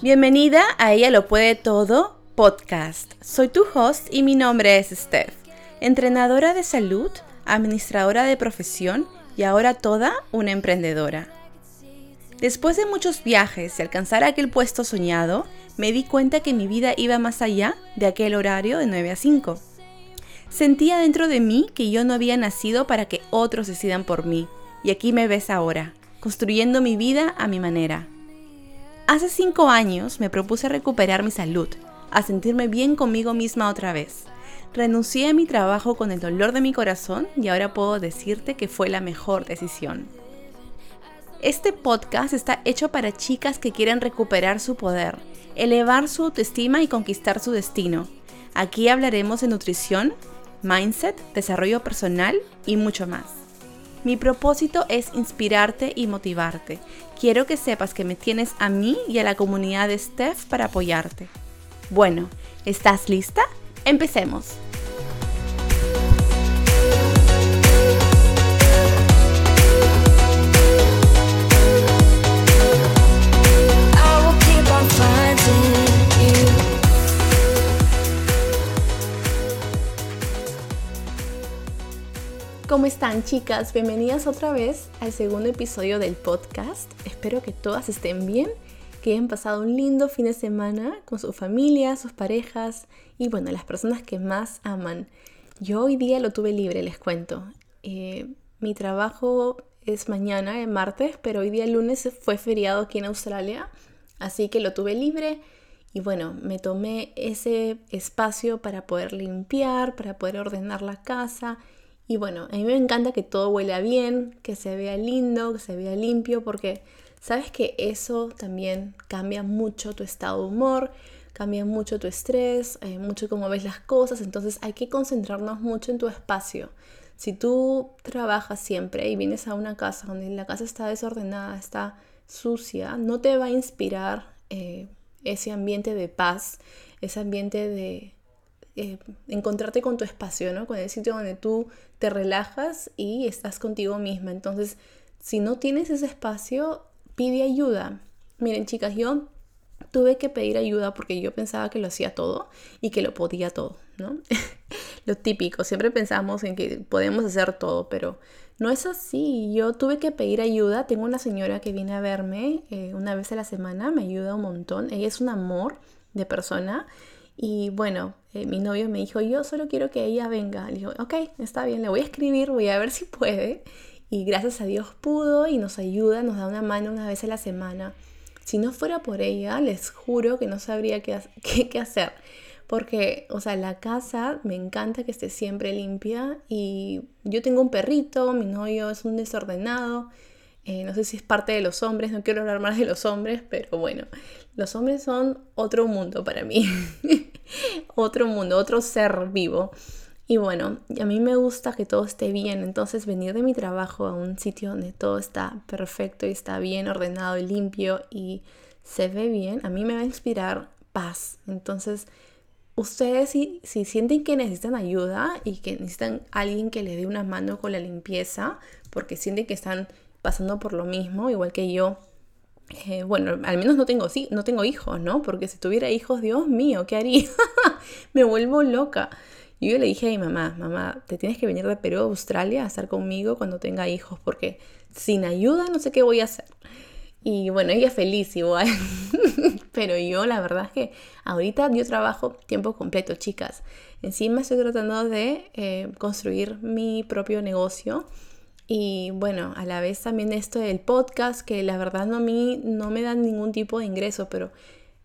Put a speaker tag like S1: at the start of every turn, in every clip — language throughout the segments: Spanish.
S1: Bienvenida a Ella lo puede todo podcast. Soy tu host y mi nombre es Steph, entrenadora de salud, administradora de profesión y ahora toda una emprendedora. Después de muchos viajes y alcanzar aquel puesto soñado, me di cuenta que mi vida iba más allá de aquel horario de 9 a 5. Sentía dentro de mí que yo no había nacido para que otros decidan por mí, y aquí me ves ahora, construyendo mi vida a mi manera. Hace cinco años me propuse recuperar mi salud, a sentirme bien conmigo misma otra vez. Renuncié a mi trabajo con el dolor de mi corazón y ahora puedo decirte que fue la mejor decisión. Este podcast está hecho para chicas que quieren recuperar su poder, elevar su autoestima y conquistar su destino. Aquí hablaremos de nutrición, mindset, desarrollo personal y mucho más. Mi propósito es inspirarte y motivarte. Quiero que sepas que me tienes a mí y a la comunidad de Steph para apoyarte. Bueno, ¿estás lista? Empecemos. ¿Cómo están chicas? Bienvenidas otra vez al segundo episodio del podcast. Espero que todas estén bien, que hayan pasado un lindo fin de semana con su familia, sus parejas y bueno, las personas que más aman. Yo hoy día lo tuve libre, les cuento. Eh, mi trabajo es mañana, en martes, pero hoy día lunes fue feriado aquí en Australia, así que lo tuve libre. Y bueno, me tomé ese espacio para poder limpiar, para poder ordenar la casa y bueno, a mí me encanta que todo huela bien, que se vea lindo, que se vea limpio, porque sabes que eso también cambia mucho tu estado de humor, cambia mucho tu estrés, eh, mucho cómo ves las cosas, entonces hay que concentrarnos mucho en tu espacio. Si tú trabajas siempre y vienes a una casa donde la casa está desordenada, está sucia, no te va a inspirar eh, ese ambiente de paz, ese ambiente de, eh, encontrarte con tu espacio, ¿no? Con el sitio donde tú te relajas y estás contigo misma. Entonces, si no tienes ese espacio, pide ayuda. Miren, chicas, yo tuve que pedir ayuda porque yo pensaba que lo hacía todo y que lo podía todo, ¿no? lo típico, siempre pensamos en que podemos hacer todo, pero no es así. Yo tuve que pedir ayuda. Tengo una señora que viene a verme eh, una vez a la semana, me ayuda un montón. Ella es un amor de persona y bueno, eh, mi novio me dijo, yo solo quiero que ella venga. Le dijo, ok, está bien, le voy a escribir, voy a ver si puede. Y gracias a Dios pudo y nos ayuda, nos da una mano una vez a la semana. Si no fuera por ella, les juro que no sabría qué, qué, hacer. Porque, o sea, la casa me encanta que esté siempre limpia y yo tengo un perrito, mi novio es un desordenado. Eh, no sé si es parte de los hombres, no quiero hablar más de los hombres, pero bueno, los hombres son otro mundo para mí. otro mundo, otro ser vivo. Y bueno, a mí me gusta que todo esté bien, entonces venir de mi trabajo a un sitio donde todo está perfecto y está bien ordenado y limpio y se ve bien, a mí me va a inspirar paz. Entonces, ustedes si, si sienten que necesitan ayuda y que necesitan alguien que le dé una mano con la limpieza, porque sienten que están pasando por lo mismo, igual que yo, eh, bueno, al menos no tengo, sí, no tengo hijos, ¿no? Porque si tuviera hijos, Dios mío, ¿qué haría? Me vuelvo loca. Y yo le dije a mi mamá, mamá, te tienes que venir de Perú a Australia a estar conmigo cuando tenga hijos, porque sin ayuda no sé qué voy a hacer. Y bueno, ella feliz igual. Pero yo la verdad es que ahorita yo trabajo tiempo completo, chicas. Encima estoy tratando de eh, construir mi propio negocio y bueno, a la vez también esto del podcast, que la verdad no, a mí no me dan ningún tipo de ingreso, pero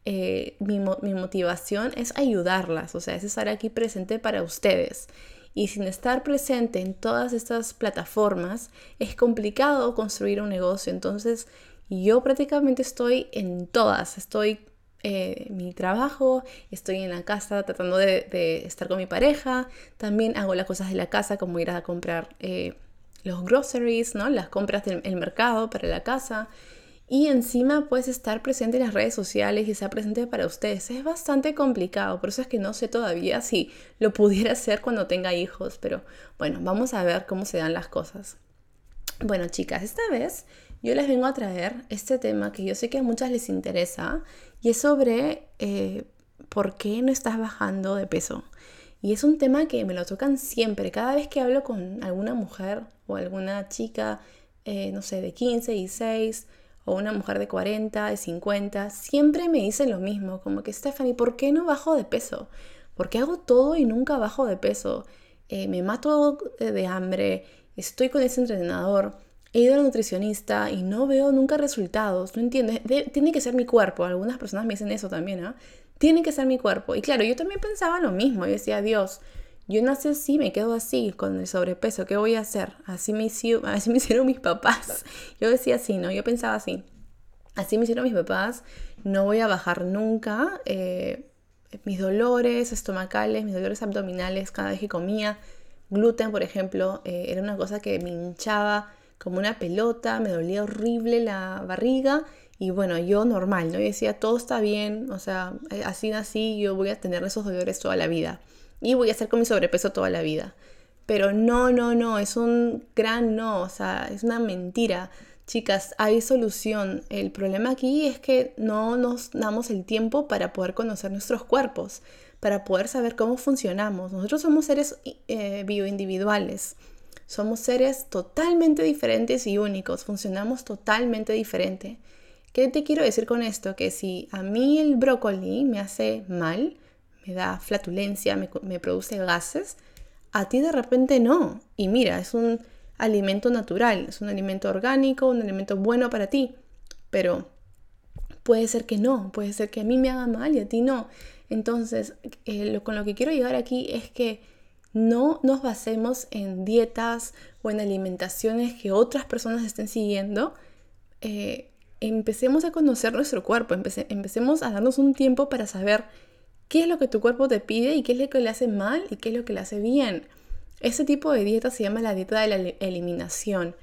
S1: eh, mi, mi, motivación es ayudarlas, o sea, es estar aquí presente para ustedes. Y sin estar presente en todas estas plataformas, es complicado construir un negocio. Entonces, yo prácticamente estoy en todas. Estoy en eh, mi trabajo, estoy en la casa tratando de, de, estar con mi pareja. También hago las cosas de la casa, como ir a comprar. Eh, los groceries, ¿no? Las compras del mercado para la casa. Y encima puedes estar presente en las redes sociales y estar presente para ustedes. Es bastante complicado, por eso es que no sé todavía si lo pudiera hacer cuando tenga hijos, pero bueno, vamos a ver cómo se dan las cosas. Bueno, chicas, esta vez yo les vengo a traer este tema que yo sé que a muchas les interesa y es sobre eh, por qué no estás bajando de peso. Y es un tema que me lo tocan siempre. Cada vez que hablo con alguna mujer o alguna chica, eh, no sé, de 15, 16 o una mujer de 40, de 50, siempre me dicen lo mismo, como que Stephanie, ¿por qué no bajo de peso? ¿Por qué hago todo y nunca bajo de peso? Eh, me mato de hambre, estoy con ese entrenador, he ido a la nutricionista y no veo nunca resultados, no entiendo, tiene que ser mi cuerpo, algunas personas me dicen eso también, ¿ah? Tiene que ser mi cuerpo. Y claro, yo también pensaba lo mismo, yo decía, Dios, yo nací así, me quedo así, con el sobrepeso, ¿qué voy a hacer? Así me, así me hicieron mis papás. Yo decía así, ¿no? Yo pensaba así. Así me hicieron mis papás, no voy a bajar nunca. Eh, mis dolores estomacales, mis dolores abdominales cada vez que comía, gluten, por ejemplo, eh, era una cosa que me hinchaba como una pelota, me dolía horrible la barriga y bueno, yo normal, ¿no? Yo decía, todo está bien, o sea, eh, así nací, yo voy a tener esos dolores toda la vida y voy a estar con mi sobrepeso toda la vida. Pero no, no, no, es un gran no, o sea, es una mentira. Chicas, hay solución. El problema aquí es que no nos damos el tiempo para poder conocer nuestros cuerpos, para poder saber cómo funcionamos. Nosotros somos seres eh, bioindividuales. Somos seres totalmente diferentes y únicos, funcionamos totalmente diferente. ¿Qué te quiero decir con esto? Que si a mí el brócoli me hace mal, me da flatulencia, me, produce gases, a ti de repente no. Y mira, es un alimento natural, es un alimento orgánico, un alimento bueno para ti, pero puede ser que no, puede ser que a mí me haga mal y a ti no. Entonces, eh, con lo que quiero llegar aquí es que no nos basemos en dietas o en alimentaciones que otras personas estén siguiendo. Eh, empecemos a conocer nuestro cuerpo, empecemos a darnos un tiempo para saber qué es lo que tu cuerpo te pide y qué es lo que le hace mal y qué es lo que le hace bien. Ese tipo de dieta se llama la dieta de la eliminación.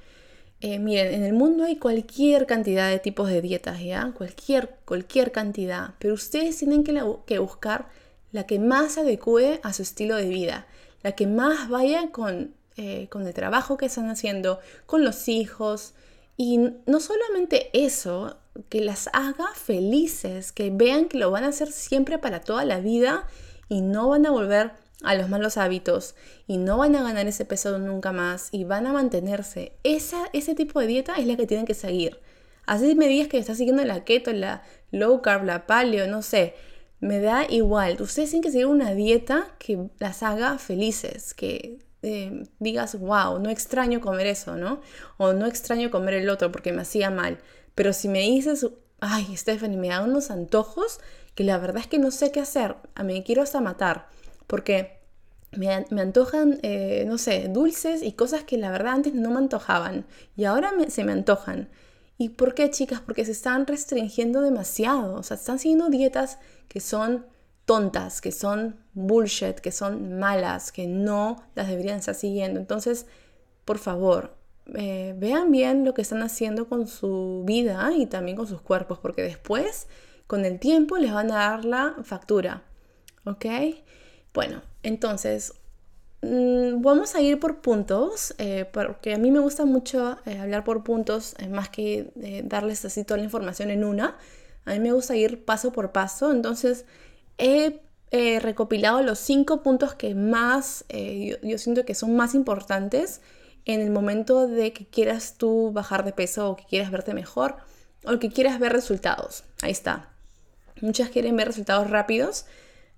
S1: Eh, miren, en el mundo hay cualquier cantidad de tipos de dietas, ¿ya? Cualquier, cualquier cantidad. Pero ustedes tienen que, buscar la que más adecue a su estilo de vida la que más vaya con, eh, con el trabajo que están haciendo, con los hijos. Y no solamente eso, que las haga felices, que vean que lo van a hacer siempre para toda la vida y no van a volver a los malos hábitos y no van a ganar ese peso nunca más y van a mantenerse. Esa, ese tipo de dieta es la que tienen que seguir. Así me digas que estás siguiendo la keto, la low carb, la paleo, no sé me da igual. Ustedes tienen que seguir una dieta que las haga felices, que eh, digas, wow, no extraño comer eso, ¿no? O no extraño comer el otro porque me hacía mal. Pero si me dices, ay, Stephanie, me da unos antojos que la verdad es que no sé qué hacer, a me quiero hasta matar, porque me, antojan, eh, no sé, dulces y cosas que la verdad antes no me antojaban y ahora se me antojan. ¿Y por qué, chicas? Porque se están restringiendo demasiado, o sea, están siguiendo dietas que son tontas, que son bullshit, que son malas, que no las deberían estar siguiendo. Entonces, por favor, eh, vean bien lo que están haciendo con su vida y también con sus cuerpos, porque después, con el tiempo, les van a dar la factura. ¿Ok? Bueno, entonces, mm, vamos a ir por puntos, eh, porque a mí me gusta mucho eh, hablar por puntos, más que darles así toda la información en una. A mí me gusta ir paso por paso, entonces he recopilado los cinco puntos que más, yo, siento que son más importantes en el momento de que quieras tú bajar de peso o que quieras verte mejor o que quieras ver resultados. Ahí está. Muchas quieren ver resultados rápidos.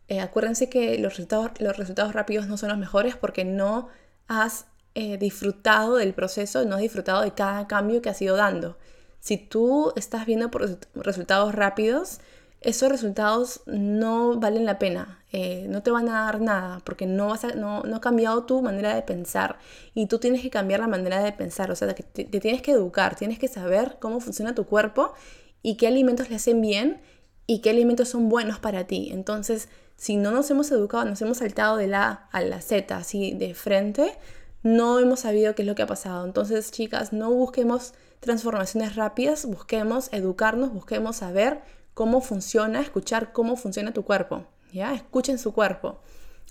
S1: Eh, acuérdense que los resultados, rápidos no son los mejores porque no has eh, disfrutado del proceso, no has disfrutado de cada cambio que has ido dando. Si tú estás viendo resultados rápidos, esos resultados no valen la pena, eh, no te van a dar nada porque no, vas no, ha cambiado tu manera de pensar y tú tienes que cambiar la manera de pensar, o sea, te, tienes que educar, tienes que saber cómo funciona tu cuerpo y qué alimentos le hacen bien y qué alimentos son buenos para ti. Entonces, si no nos hemos educado, nos hemos saltado de la a la Z así de frente, no hemos sabido qué es lo que ha pasado. Entonces, chicas, no busquemos transformaciones rápidas, busquemos educarnos, busquemos saber cómo funciona, escuchar cómo funciona tu cuerpo. ¿Ya? Escuchen su cuerpo.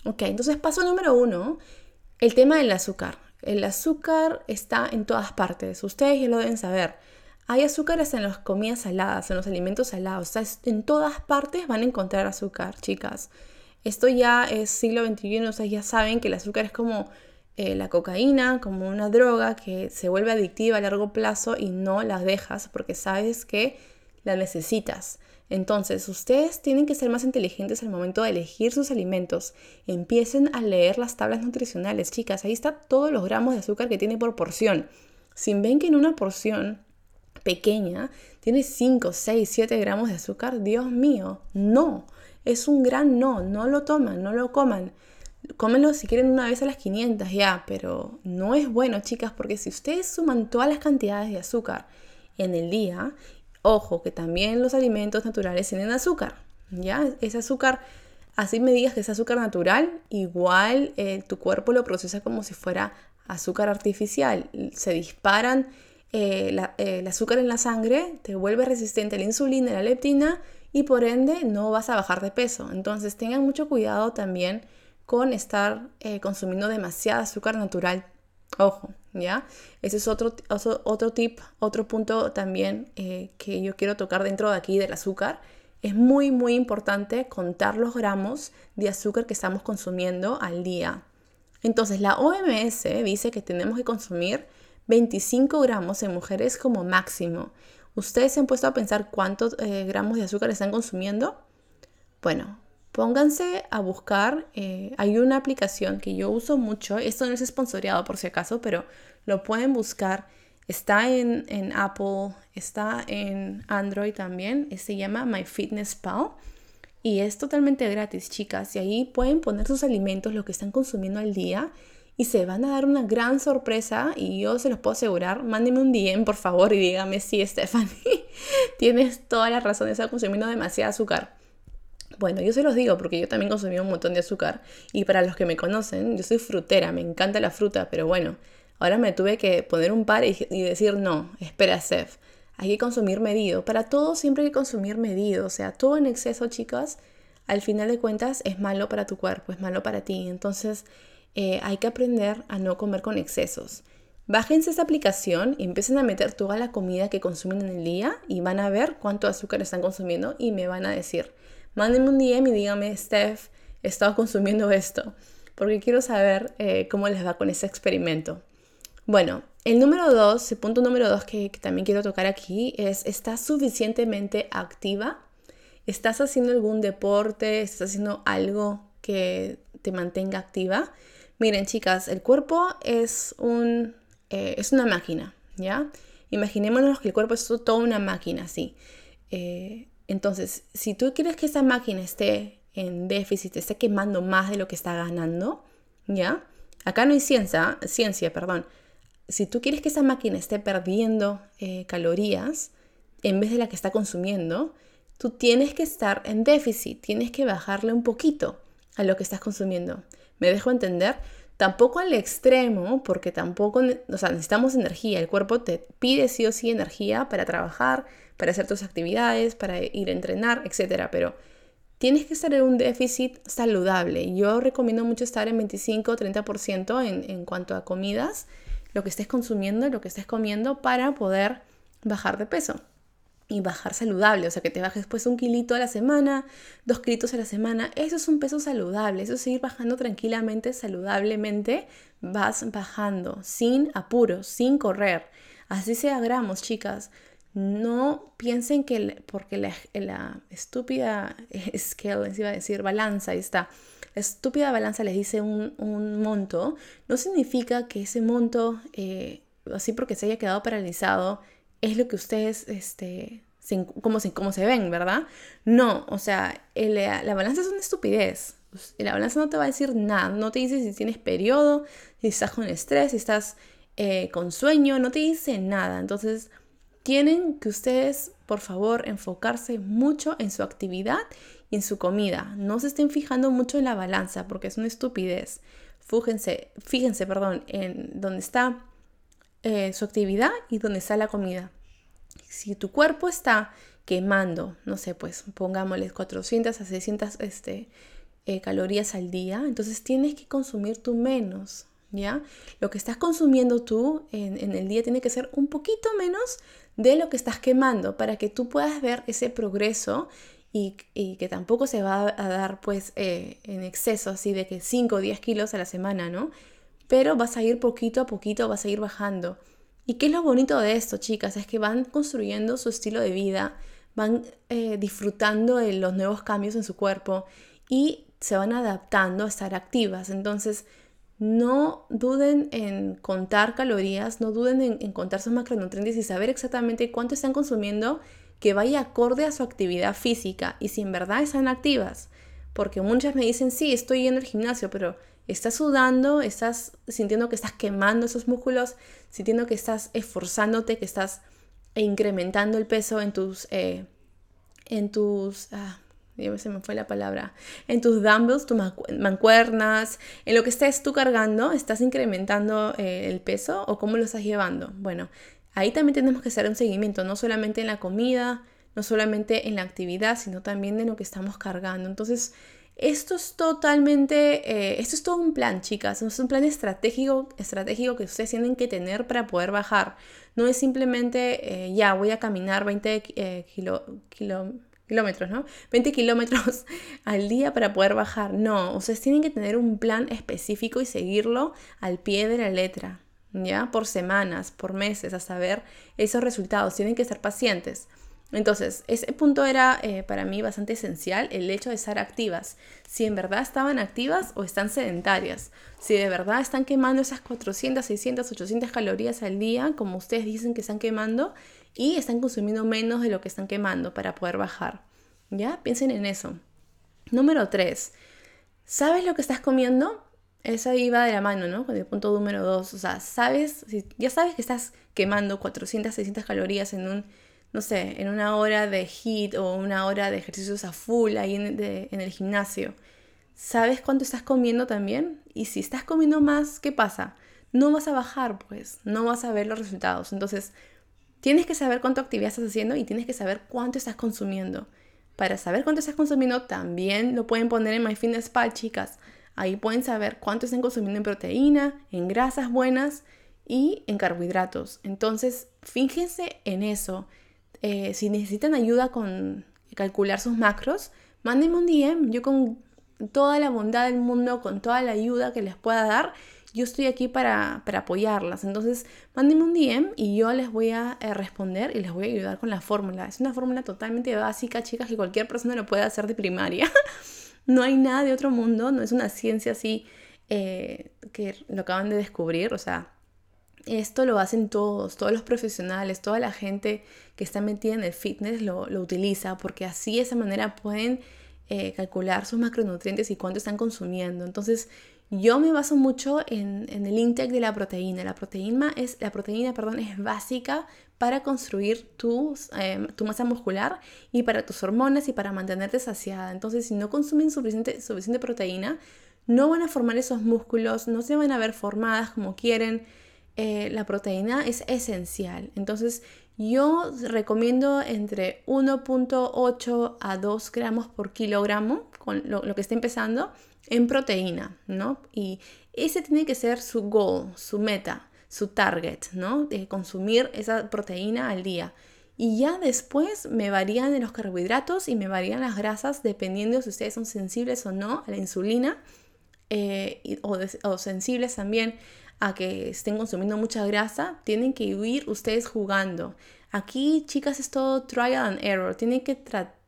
S1: Ok, entonces paso número uno, el tema del azúcar. El azúcar está en todas partes, ustedes ya lo deben saber. Hay azúcares en las comidas saladas, en los alimentos salados. O en todas partes van a encontrar azúcar, chicas. Esto ya es siglo XXI, o ya saben que el azúcar es como eh, la cocaína, como una droga que se vuelve adictiva a largo plazo y no la dejas porque sabes que la necesitas. Entonces, ustedes tienen que ser más inteligentes al momento de elegir sus alimentos. Empiecen a leer las tablas nutricionales, chicas. Ahí está todos los gramos de azúcar que tiene por porción. Si ven que en una porción pequeña tiene 5, 6, 7 gramos de azúcar, Dios mío, no. Es un gran no. No lo toman, no lo coman. Cómenlo si quieren una vez a las 500 ya, pero no es bueno, chicas, porque si ustedes suman todas las cantidades de azúcar en el día Ojo, que también los alimentos naturales tienen azúcar, ¿ya? Ese azúcar, así me digas que es azúcar natural, igual eh, tu cuerpo lo procesa como si fuera azúcar artificial. Se disparan eh, eh, el azúcar en la sangre, te vuelve resistente a la insulina, a la leptina y por ende no vas a bajar de peso. Entonces tengan mucho cuidado también con estar consumiendo demasiada azúcar natural. Ojo, ¿ya? Ese es otro, otro tip, otro punto también eh, que yo quiero tocar dentro de aquí del azúcar. Es muy, muy importante contar los gramos de azúcar que estamos consumiendo al día. Entonces, la OMS dice que tenemos que consumir 25 gramos en mujeres como máximo. ¿Ustedes se han puesto a pensar cuántos eh, gramos de azúcar están consumiendo? Bueno, pónganse a buscar. Eh, hay una aplicación que yo uso mucho. Esto no es esponsoreado por si acaso, pero lo pueden buscar. Está en, en Apple, está en Android también. Se llama MyFitnessPal. Y es totalmente gratis, chicas. Y ahí pueden poner sus alimentos, lo que están consumiendo al día. Y se van a dar una gran sorpresa. Y yo se los puedo asegurar. Mándenme un DM, por favor, y dígame si, Stephanie, tienes toda la razón estar consumiendo demasiado azúcar. Bueno, yo se los digo porque yo también consumí un montón de azúcar y para los que me conocen, yo soy frutera, me encanta la fruta, pero bueno, ahora me tuve que poner un par y, decir, no, espera, Sef, hay que consumir medido. Para todo siempre hay que consumir medido, o sea, todo en exceso, chicas, al final de cuentas es malo para tu cuerpo, es malo para ti. Entonces eh, hay que aprender a no comer con excesos. Bájense esa aplicación y empiecen a meter toda la comida que consumen en el día y van a ver cuánto azúcar están consumiendo y me van a decir. Mándenme un DM y díganme, Steph, he estado consumiendo esto, porque quiero saber eh, cómo les va con ese experimento. Bueno, el número dos, el punto número dos que, también quiero tocar aquí es, ¿estás suficientemente activa? ¿Estás haciendo algún deporte? ¿Estás haciendo algo que te mantenga activa? Miren, chicas, el cuerpo es, un, eh, es una máquina, ¿ya? Imaginémonos que el cuerpo es toda una máquina, sí. Eh, entonces, si tú quieres que esa máquina esté en déficit, esté quemando más de lo que está ganando, ¿ya? Acá no hay ciencia, ciencia, perdón. Si tú quieres que esa máquina esté perdiendo eh, calorías en vez de la que está consumiendo, tú tienes que estar en déficit, tienes que bajarle un poquito a lo que estás consumiendo. ¿Me dejo entender? Tampoco al extremo, porque tampoco, o sea, necesitamos energía. El cuerpo te pide sí o sí energía para trabajar, para hacer tus actividades, para ir a entrenar, etc. Pero tienes que estar en un déficit saludable. Yo recomiendo mucho estar en 25-30% en, en cuanto a comidas, lo que estés consumiendo, lo que estés comiendo para poder bajar de peso y bajar saludable, o sea, que te bajes pues un kilito a la semana, dos kilitos a la semana, eso es un peso saludable, eso es seguir bajando tranquilamente, saludablemente, vas bajando, sin apuro, sin correr. Así sea gramos, chicas. No piensen que porque la, estúpida scale, iba a decir, balanza, estúpida balanza les dice un, monto, no significa que ese monto, eh, así porque se haya quedado paralizado, es lo que ustedes, este, como, se, como se ven, ¿verdad? No, o sea, la balanza es una estupidez. La balanza no te va a decir nada, no te dice si tienes periodo, si estás con estrés, si estás eh, con sueño, no te dice nada. Entonces, tienen que ustedes, por favor, enfocarse mucho en su actividad y en su comida. No se estén fijando mucho en la balanza porque es una estupidez. Fíjense, fíjense, perdón, en dónde está eh, su actividad y dónde está la comida. Si tu cuerpo está quemando, no sé, pues pongámosle 400 a 600 este, eh, calorías al día, entonces tienes que consumir tú menos, Lo que estás consumiendo tú en, el día tiene que ser un poquito menos de lo que estás quemando para que tú puedas ver ese progreso y, que tampoco se va a dar pues eh, en exceso así de que 5 o 10 kilos a la semana, ¿no? Pero vas a ir poquito a poquito, vas a ir bajando. ¿Y qué es lo bonito de esto, chicas? Es que van construyendo su estilo de vida, van eh, disfrutando de los nuevos cambios en su cuerpo y se van adaptando a estar activas. Entonces, no duden en contar calorías, no duden en, contar sus macronutrientes y saber exactamente cuánto están consumiendo que vaya acorde a su actividad física y si en verdad están activas. Porque muchas me dicen, sí, estoy yendo al gimnasio, pero estás sudando, estás sintiendo que estás quemando esos músculos, sintiendo que estás esforzándote, que estás incrementando el peso en tus, eh, en tus, ah, se me fue la palabra, en tus dumbbells, tus mancuernas, en lo que estés tú cargando, ¿estás incrementando eh, el peso o cómo lo estás llevando? Bueno, ahí también tenemos que hacer un seguimiento, no solamente en la comida, no solamente en la actividad, sino también en lo que estamos cargando. Entonces, esto es totalmente, eh, esto es todo un plan, chicas, es un plan estratégico, estratégico que ustedes tienen que tener para poder bajar. No es simplemente, eh, ya, voy a caminar 20 kilómetros, ¿no? 20 kilómetros al día para poder bajar. No, ustedes tienen que tener un plan específico y seguirlo al pie de la letra, ¿ya? Por semanas, por meses, hasta ver esos resultados. Tienen que ser pacientes. Entonces, ese punto era eh, para mí bastante esencial, el hecho de estar activas. Si en verdad estaban activas o están sedentarias. Si de verdad están quemando esas 400, 600, 800 calorías al día, como ustedes dicen que están quemando, y están consumiendo menos de lo que están quemando para poder bajar. ¿Ya? Piensen en eso. Número 3. ¿Sabes lo que estás comiendo? Esa iba de la mano, ¿no? Con el punto número 2. O sea, sabes, ya sabes que estás quemando 400, 600 calorías en un no sé, en una hora de HIT o una hora de ejercicios a full ahí en el gimnasio. ¿Sabes cuánto estás comiendo también? Y si estás comiendo más, ¿qué pasa? No vas a bajar, pues, no vas a ver los resultados. Entonces, tienes que saber cuánto actividad estás haciendo y tienes que saber cuánto estás consumiendo. Para saber cuánto estás consumiendo, también lo pueden poner en MyFitnessPal, chicas. Ahí pueden saber cuánto están consumiendo en proteína, en grasas buenas y en carbohidratos. Entonces, fíjense en eso eh, si necesitan ayuda con calcular sus macros, mándenme un DM. Yo con toda la bondad del mundo, con toda la ayuda que les pueda dar, yo estoy aquí para, apoyarlas. Entonces, mándenme un DM y yo les voy a eh, responder y les voy a ayudar con la fórmula. Es una fórmula totalmente básica, chicas, que cualquier persona lo puede hacer de primaria. no hay nada de otro mundo, no es una ciencia así eh, que lo acaban de descubrir. O sea, esto lo hacen todos, todos los profesionales, toda la gente que está metida en el fitness lo, utiliza porque así de esa manera pueden eh, calcular sus macronutrientes y cuánto están consumiendo. Entonces yo me baso mucho en, el intake de la proteína. La proteína es, la proteína, perdón, es básica para construir tu, eh, tu masa muscular y para tus hormonas y para mantenerte saciada. Entonces si no consumen suficiente, suficiente proteína, no van a formar esos músculos, no se van a ver formadas como quieren. Eh, la proteína es esencial. Entonces yo recomiendo entre 1.8 a 2 gramos por kilogramo, con lo, que esté empezando, en proteína, ¿no? Y ese tiene que ser su goal, su meta, su target, ¿no? De consumir esa proteína al día. Y ya después me varían los carbohidratos y me varían las grasas dependiendo si ustedes son sensibles o no a la insulina eh, o, o sensibles también a que estén consumiendo mucha grasa, tienen que ir ustedes jugando. Aquí, chicas, es todo trial and error. Tienen que,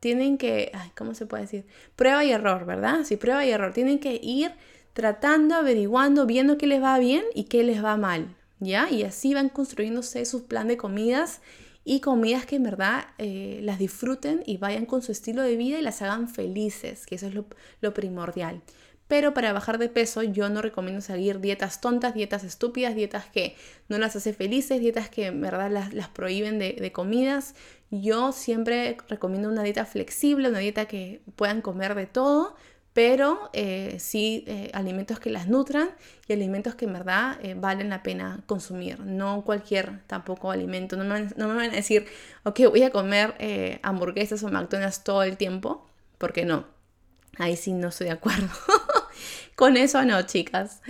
S1: tienen que, ¿cómo se puede decir? Prueba y error, ¿verdad? Sí, prueba y error. Tienen que ir tratando, averiguando, viendo qué les va bien y qué les va mal, ¿ya? Y así van construyéndose su plan de comidas y comidas que en verdad eh, las disfruten y vayan con su estilo de vida y las hagan felices, que eso es lo primordial. Pero para bajar de peso yo no recomiendo seguir dietas tontas, dietas estúpidas, dietas que no las hace felices, dietas que en verdad las, prohíben de, comidas. Yo siempre recomiendo una dieta flexible, una dieta que puedan comer de todo, pero eh, sí eh, alimentos que las nutran y alimentos que en verdad eh, valen la pena consumir, no cualquier tampoco alimento. No me, no me van a decir, ok, voy a comer hamburguesas o McDonald's todo el tiempo, porque no, ahí sí no estoy de acuerdo. con eso no, chicas.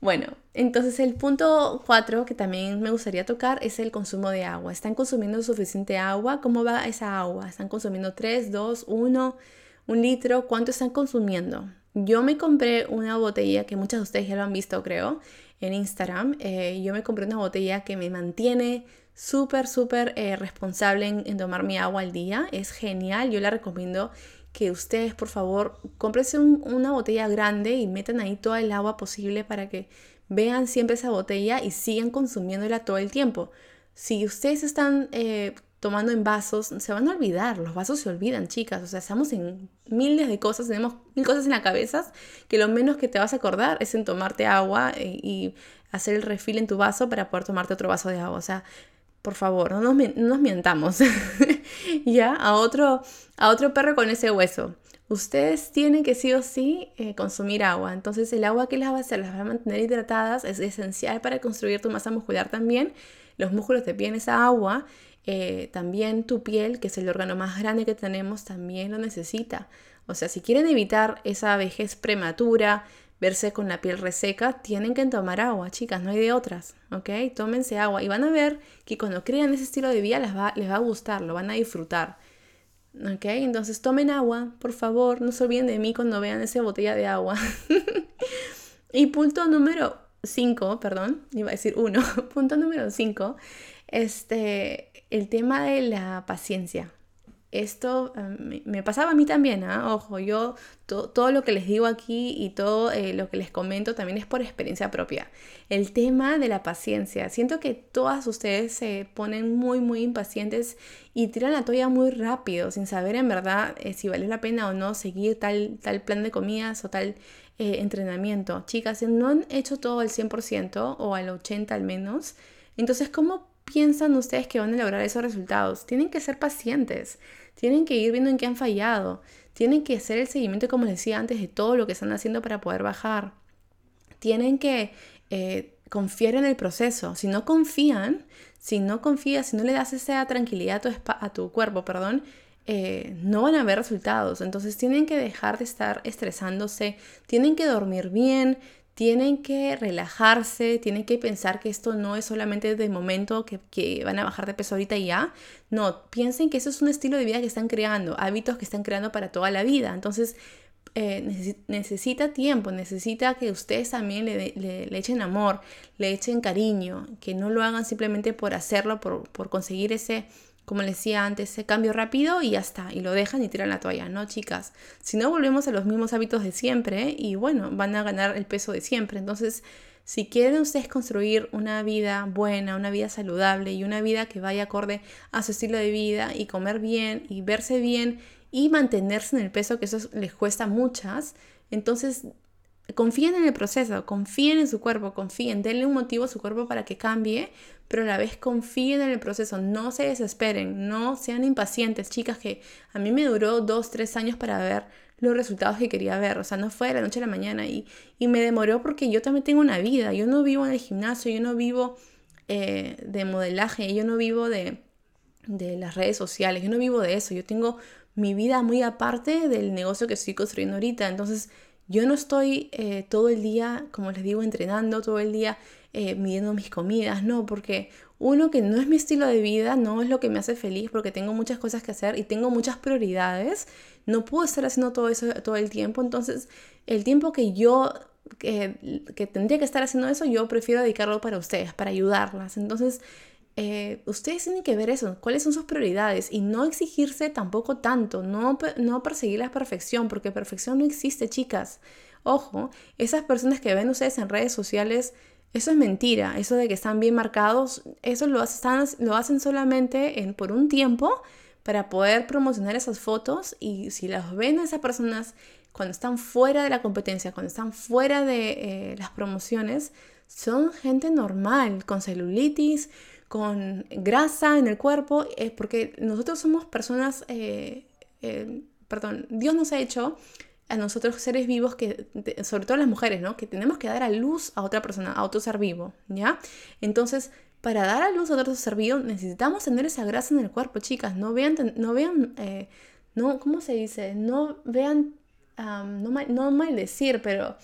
S1: Bueno, entonces el punto 4 que también me gustaría tocar es el consumo de agua. ¿Están consumiendo suficiente agua? ¿Cómo va esa agua? ¿Están consumiendo 3, 2, 1, un litro? ¿Cuánto están consumiendo? Yo me compré una botella que muchas de ustedes ya lo han visto, creo, en Instagram. Eh, yo me compré una botella que me mantiene súper, súper eh, responsable en, tomar mi agua al día. Es genial, yo la recomiendo que ustedes por favor cómprense una botella grande y metan ahí toda el agua posible para que vean siempre esa botella y sigan consumiéndola todo el tiempo. Si ustedes están eh, tomando en vasos, se van a olvidar, los vasos se olvidan, chicas, o sea, estamos en miles de cosas, tenemos mil cosas en la cabeza que lo menos que te vas a acordar es en tomarte agua eh, y hacer el refil en tu vaso para poder tomarte otro vaso de agua, o sea, por favor, no nos, mientamos. ya, a otro, a otro perro con ese hueso. Ustedes tienen que sí o sí eh, consumir agua. Entonces el agua que les va a hacer, las va a mantener hidratadas, es esencial para construir tu masa muscular también. Los músculos te piden esa agua. Eh, también tu piel, que es el órgano más grande que tenemos, también lo necesita. O sea, si quieren evitar esa vejez prematura, verse con la piel reseca, tienen que tomar agua, chicas, no hay de otras, ¿ok? Tómense agua y van a ver que cuando crean ese estilo de vida les va, les va a gustar, lo van a disfrutar, ¿ok? Entonces tomen agua, por favor, no se olviden de mí cuando vean esa botella de agua. y punto número 5, perdón, iba a decir 1, punto número 5, este, el tema de la paciencia, esto eh, me pasaba a mí también, ¿ah? ojo, yo todo lo que les digo aquí y todo eh, lo que les comento también es por experiencia propia. El tema de la paciencia, siento que todas ustedes se ponen muy, muy impacientes y tiran la toalla muy rápido, sin saber en verdad eh, si vale la pena o no seguir tal, tal plan de comidas o tal entrenamiento. Chicas, no han hecho todo al 100% o al 80% al menos, entonces, ¿cómo piensan ustedes que van a lograr esos resultados? Tienen que ser pacientes. Tienen que ir viendo en qué han fallado. Tienen que hacer el seguimiento, como les decía antes, de todo lo que están haciendo para poder bajar. Tienen que eh, confiar en el proceso. Si no confían, si no confías, si no le das esa tranquilidad a tu, cuerpo, perdón, eh, no van a ver resultados. Entonces tienen que dejar de estar estresándose, tienen que dormir bien, tienen que relajarse, tienen que pensar que esto no es solamente de momento que, van a bajar de peso ahorita y ya. No, piensen que eso es un estilo de vida que están creando, hábitos que están creando para toda la vida. Entonces, eh, necesita tiempo, necesita que ustedes también le, le, echen amor, le echen cariño, que no lo hagan simplemente por hacerlo, por, por conseguir ese como les decía antes, ese cambio rápido y ya está, y lo dejan y tiran la toalla, ¿no, chicas? Si no, volvemos a los mismos hábitos de siempre y bueno, van a ganar el peso de siempre. Entonces, si quieren ustedes construir una vida buena, una vida saludable y una vida que vaya acorde a su estilo de vida y comer bien y verse bien y mantenerse en el peso, que eso les cuesta muchas, entonces confíen en el proceso, confíen en su cuerpo, confíen, denle un motivo a su cuerpo para que cambie, pero a la vez confíen en el proceso, no se desesperen, no sean impacientes, chicas, que a mí me duró dos, tres años para ver los resultados que quería ver, o sea, no fue de la noche a la mañana y, y me demoró porque yo también tengo una vida, yo no vivo en el gimnasio, yo no vivo eh, de modelaje, yo no vivo de, de las redes sociales, yo no vivo de eso, yo tengo mi vida muy aparte del negocio que estoy construyendo ahorita, entonces yo no estoy eh, todo el día, como les digo, entrenando, todo el día eh, midiendo mis comidas, no, porque uno que no es mi estilo de vida, no es lo que me hace feliz, porque tengo muchas cosas que hacer y tengo muchas prioridades, no puedo estar haciendo todo eso todo el tiempo, entonces el tiempo que yo que, tendría que estar haciendo eso, yo prefiero dedicarlo para ustedes, para ayudarlas. Entonces, eh, ustedes tienen que ver eso, cuáles son sus prioridades y no exigirse tampoco tanto, no, no perseguir la perfección, porque perfección no existe, chicas. Ojo, esas personas que ven ustedes en redes sociales, eso es mentira, eso de que están bien marcados, eso lo, hacen, lo hacen solamente en, por un tiempo para poder promocionar esas fotos y si las ven a esas personas cuando están fuera de la competencia, cuando están fuera de eh, las promociones, son gente normal, con celulitis, con grasa en el cuerpo, es porque nosotros somos personas, eh, eh, perdón, Dios nos ha hecho a nosotros seres vivos que, sobre todo las mujeres, ¿no? Que tenemos que dar a luz a otra persona, a otro ser vivo, ¿ya? Entonces, para dar a luz a otro ser vivo necesitamos tener esa grasa en el cuerpo, chicas. No vean, no vean, eh, no, ¿cómo se dice? No vean no, mal, no maldecir, pero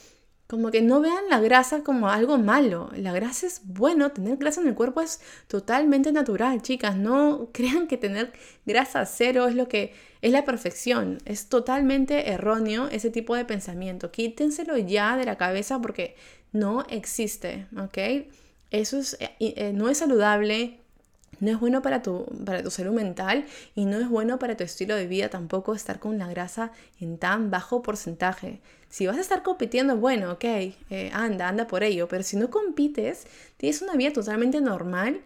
S1: como que no vean la grasa como algo malo. La grasa es bueno, tener grasa en el cuerpo es totalmente natural, chicas. No crean que tener grasa cero es lo que es la perfección. Es totalmente erróneo ese tipo de pensamiento. Quítenselo ya de la cabeza porque no existe, ¿ok? Eso es, eh, eh, no es saludable, no es bueno para tu, para tu salud mental y no es bueno para tu estilo de vida tampoco estar con la grasa en tan bajo porcentaje. Si vas a estar compitiendo, bueno, ok, eh, anda, anda por ello, pero si no compites, tienes una vida totalmente normal,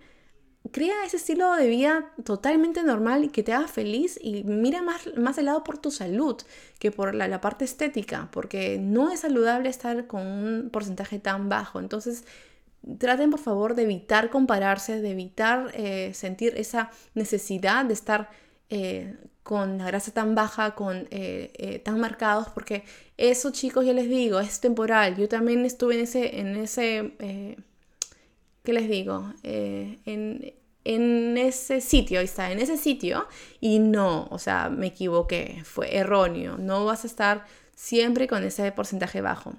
S1: crea ese estilo de vida totalmente normal y que te haga feliz y mira más, más al lado por tu salud que por la, la parte estética, porque no es saludable estar con un porcentaje tan bajo. Entonces, traten por favor de evitar compararse, de evitar eh, sentir esa necesidad de estar eh, con la grasa tan baja, con eh, tan marcados, porque eso chicos, ya les digo, es temporal. Yo también estuve en ese, en ese ¿qué les digo? en, en ese sitio, ahí está, en ese sitio, y no, o sea, me equivoqué, fue erróneo, no vas a estar siempre con ese porcentaje bajo.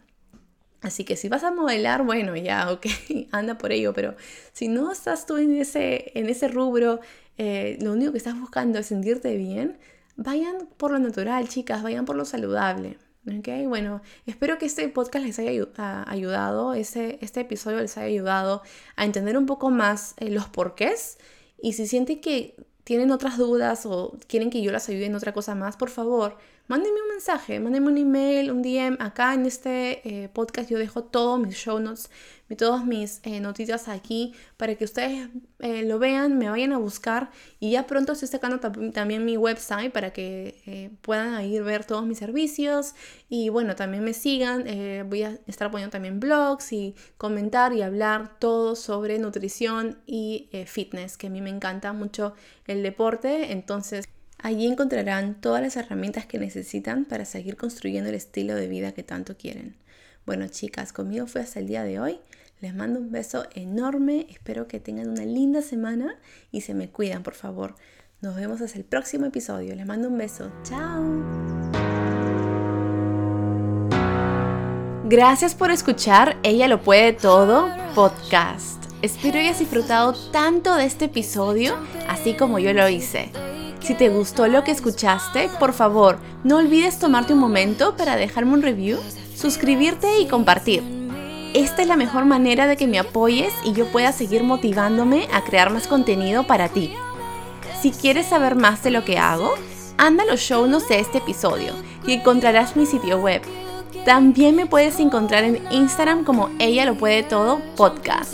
S1: Así que si vas a modelar, bueno, ya, ok, anda por ello, pero si no estás tú en ese, en ese rubro, eh, lo único que estás buscando es sentirte bien, vayan por lo natural, chicas, vayan por lo saludable. Ok, bueno, espero que este podcast les haya ayudado, ese, este episodio les haya ayudado a entender un poco más eh, los porqués y si sienten que tienen otras dudas o quieren que yo las ayude en otra cosa más, por favor, mándenme un mensaje, mándenme un email, un DM. Acá en este eh, podcast yo dejo todos mis show notes, todas mis eh, noticias aquí para que ustedes eh, lo vean, me vayan a buscar y ya pronto estoy sacando también mi website para que puedan ir ver todos mis servicios y bueno, también me sigan. voy a estar poniendo también blogs y comentar y hablar todo sobre nutrición y fitness, que a mí me encanta mucho el deporte. Entonces, Allí encontrarán todas las herramientas que necesitan para seguir construyendo el estilo de vida que tanto quieren. Bueno chicas, conmigo fue hasta el día de hoy. Les mando un beso enorme, espero que tengan una linda semana y se me cuidan por favor. Nos vemos hasta el próximo episodio. Les mando un beso. Chao. Gracias por escuchar Ella lo puede todo podcast. Espero hayas disfrutado tanto de este episodio así como yo lo hice. Si te gustó lo que escuchaste, por favor, no olvides tomarte un momento para dejarme un review, suscribirte y compartir. Esta es la mejor manera de que me apoyes y yo pueda seguir motivándome a crear más contenido para ti. Si quieres saber más de lo que hago, anda a los show notes de este episodio y encontrarás mi sitio web. También me puedes encontrar en Instagram como Ella lo puede todo podcast.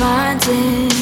S1: finding